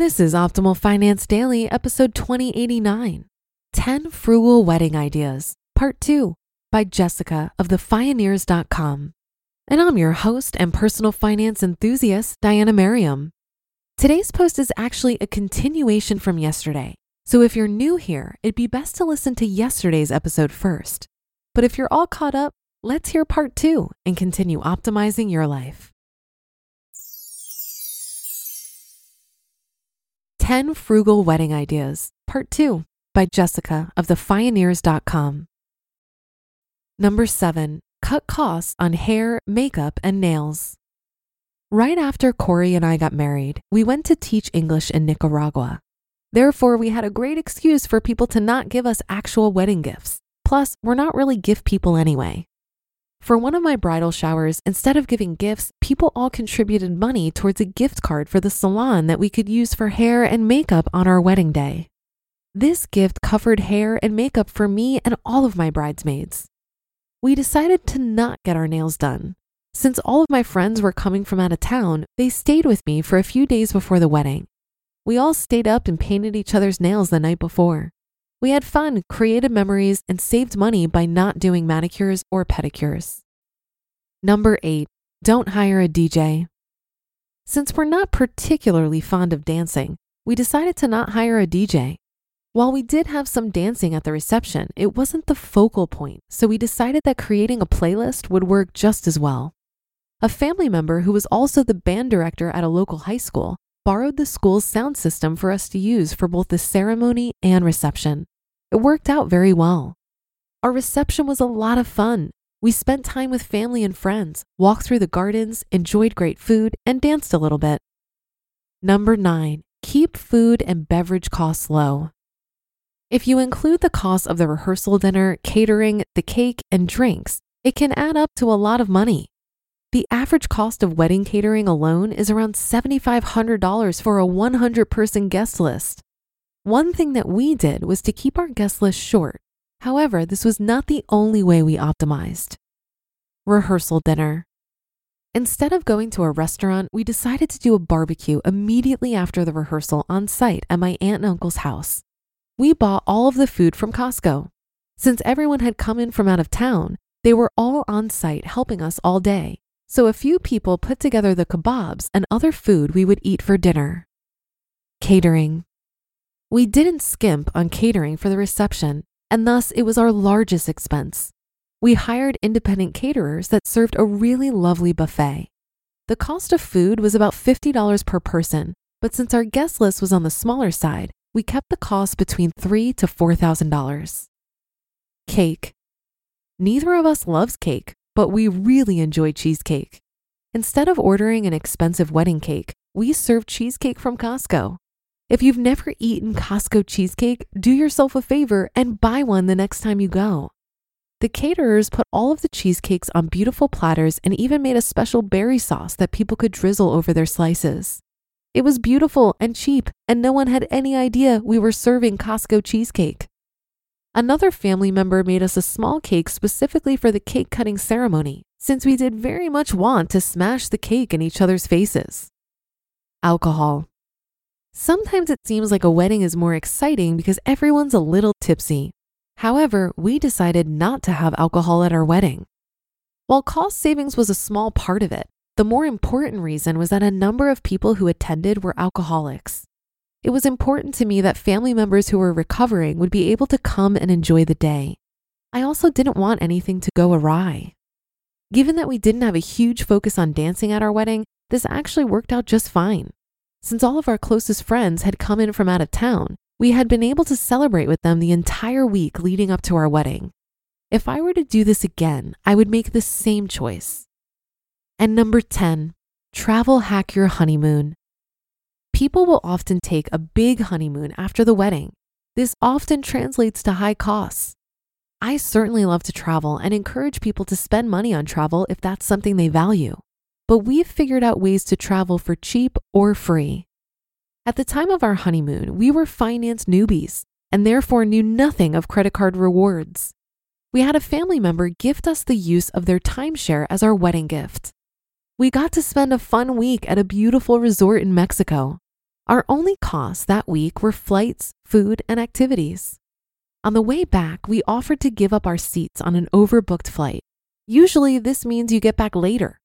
This is Optimal Finance Daily, episode 2089 10 Frugal Wedding Ideas, Part 2 by Jessica of thefioneers.com. And I'm your host and personal finance enthusiast, Diana Merriam. Today's post is actually a continuation from yesterday. So if you're new here, it'd be best to listen to yesterday's episode first. But if you're all caught up, let's hear part two and continue optimizing your life. 10 Frugal Wedding Ideas, Part 2 by Jessica of thefioneers.com. Number 7. Cut costs on hair, makeup, and nails. Right after Corey and I got married, we went to teach English in Nicaragua. Therefore, we had a great excuse for people to not give us actual wedding gifts. Plus, we're not really gift people anyway. For one of my bridal showers, instead of giving gifts, people all contributed money towards a gift card for the salon that we could use for hair and makeup on our wedding day. This gift covered hair and makeup for me and all of my bridesmaids. We decided to not get our nails done. Since all of my friends were coming from out of town, they stayed with me for a few days before the wedding. We all stayed up and painted each other's nails the night before. We had fun, created memories, and saved money by not doing manicures or pedicures. Number eight, don't hire a DJ. Since we're not particularly fond of dancing, we decided to not hire a DJ. While we did have some dancing at the reception, it wasn't the focal point, so we decided that creating a playlist would work just as well. A family member who was also the band director at a local high school borrowed the school's sound system for us to use for both the ceremony and reception. It worked out very well. Our reception was a lot of fun. We spent time with family and friends, walked through the gardens, enjoyed great food, and danced a little bit. Number nine, keep food and beverage costs low. If you include the cost of the rehearsal dinner, catering, the cake, and drinks, it can add up to a lot of money. The average cost of wedding catering alone is around $7,500 for a 100 person guest list. One thing that we did was to keep our guest list short. However, this was not the only way we optimized. Rehearsal dinner. Instead of going to a restaurant, we decided to do a barbecue immediately after the rehearsal on site at my aunt and uncle's house. We bought all of the food from Costco. Since everyone had come in from out of town, they were all on site helping us all day. So a few people put together the kebabs and other food we would eat for dinner. Catering. We didn't skimp on catering for the reception, and thus it was our largest expense. We hired independent caterers that served a really lovely buffet. The cost of food was about $50 per person, but since our guest list was on the smaller side, we kept the cost between 3 to $4,000. Cake. Neither of us loves cake, but we really enjoy cheesecake. Instead of ordering an expensive wedding cake, we served cheesecake from Costco. If you've never eaten Costco cheesecake, do yourself a favor and buy one the next time you go. The caterers put all of the cheesecakes on beautiful platters and even made a special berry sauce that people could drizzle over their slices. It was beautiful and cheap, and no one had any idea we were serving Costco cheesecake. Another family member made us a small cake specifically for the cake cutting ceremony, since we did very much want to smash the cake in each other's faces. Alcohol. Sometimes it seems like a wedding is more exciting because everyone's a little tipsy. However, we decided not to have alcohol at our wedding. While cost savings was a small part of it, the more important reason was that a number of people who attended were alcoholics. It was important to me that family members who were recovering would be able to come and enjoy the day. I also didn't want anything to go awry. Given that we didn't have a huge focus on dancing at our wedding, this actually worked out just fine. Since all of our closest friends had come in from out of town, we had been able to celebrate with them the entire week leading up to our wedding. If I were to do this again, I would make the same choice. And number 10, travel hack your honeymoon. People will often take a big honeymoon after the wedding. This often translates to high costs. I certainly love to travel and encourage people to spend money on travel if that's something they value. But we've figured out ways to travel for cheap or free. At the time of our honeymoon, we were finance newbies and therefore knew nothing of credit card rewards. We had a family member gift us the use of their timeshare as our wedding gift. We got to spend a fun week at a beautiful resort in Mexico. Our only costs that week were flights, food, and activities. On the way back, we offered to give up our seats on an overbooked flight. Usually, this means you get back later.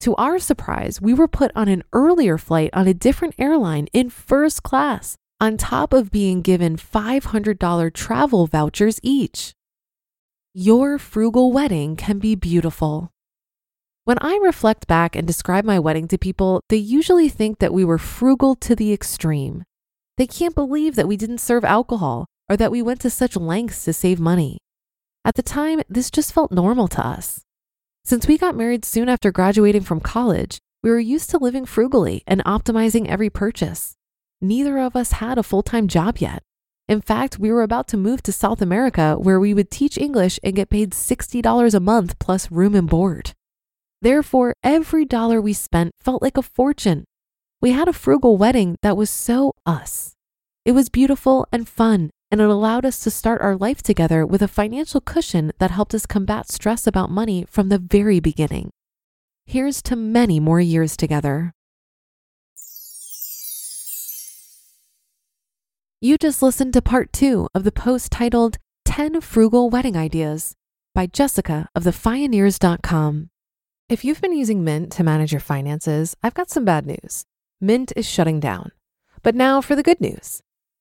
To our surprise, we were put on an earlier flight on a different airline in first class, on top of being given $500 travel vouchers each. Your frugal wedding can be beautiful. When I reflect back and describe my wedding to people, they usually think that we were frugal to the extreme. They can't believe that we didn't serve alcohol or that we went to such lengths to save money. At the time, this just felt normal to us. Since we got married soon after graduating from college, we were used to living frugally and optimizing every purchase. Neither of us had a full time job yet. In fact, we were about to move to South America where we would teach English and get paid $60 a month plus room and board. Therefore, every dollar we spent felt like a fortune. We had a frugal wedding that was so us. It was beautiful and fun, and it allowed us to start our life together with a financial cushion that helped us combat stress about money from the very beginning. Here's to many more years together. You just listened to part two of the post titled 10 Frugal Wedding Ideas by Jessica of thefioneers.com. If you've been using Mint to manage your finances, I've got some bad news. Mint is shutting down. But now for the good news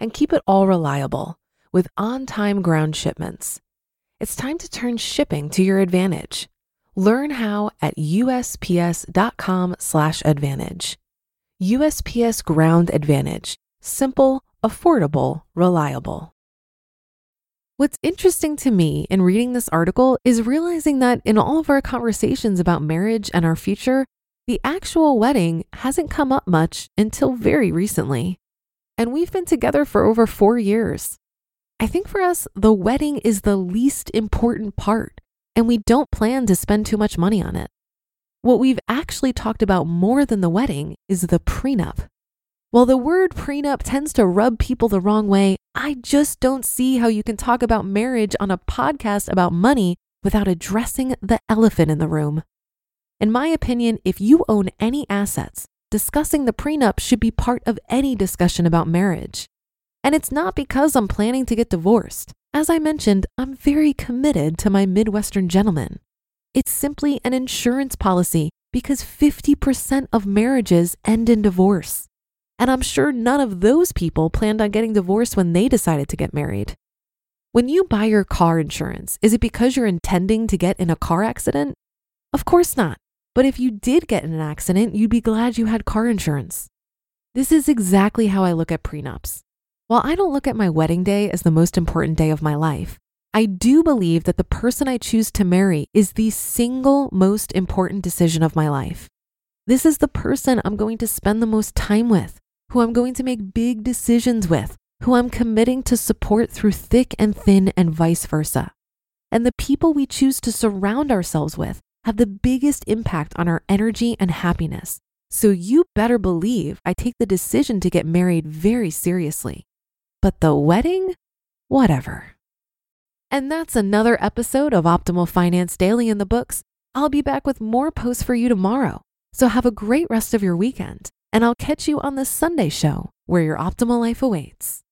and keep it all reliable with on time ground shipments. It's time to turn shipping to your advantage. Learn how at USPS.com/advantage. USPS Ground Advantage: simple, affordable, reliable. What's interesting to me in reading this article is realizing that in all of our conversations about marriage and our future, the actual wedding hasn't come up much until very recently and we've been together for over four years. I think for us, the wedding is the least important part, and we don't plan to spend too much money on it. What we've actually talked about more than the wedding is the prenup. While the word prenup tends to rub people the wrong way, I just don't see how you can talk about marriage on a podcast about money without addressing the elephant in the room. In my opinion, if you own any assets, discussing the prenup should be part of any discussion about marriage. And it's not because I'm planning to get divorced. As I mentioned, I'm very committed to my Midwestern gentleman. It's simply an insurance policy because 50% of marriages end in divorce. And I'm sure none of those people planned on getting divorced when they decided to get married. When you buy your car insurance, is it because you're intending to get in a car accident? Of course not. But if you did get in an accident, you'd be glad you had car insurance. This is exactly how I look at prenups. While I don't look at my wedding day as the most important day of my life, I do believe that the person I choose to marry is the single most important decision of my life. This is the person I'm going to spend the most time with, who I'm going to make big decisions with, who I'm committing to support through thick and thin and vice versa. And the people we choose to surround ourselves with have the biggest impact on our energy and happiness. So you better believe I take the decision to get married very seriously. But the wedding? Whatever. And that's another episode of Optimal Finance Daily in the books. I'll be back with more posts for you tomorrow. So have a great rest of your weekend, and I'll catch you on the Sunday show where your optimal life awaits.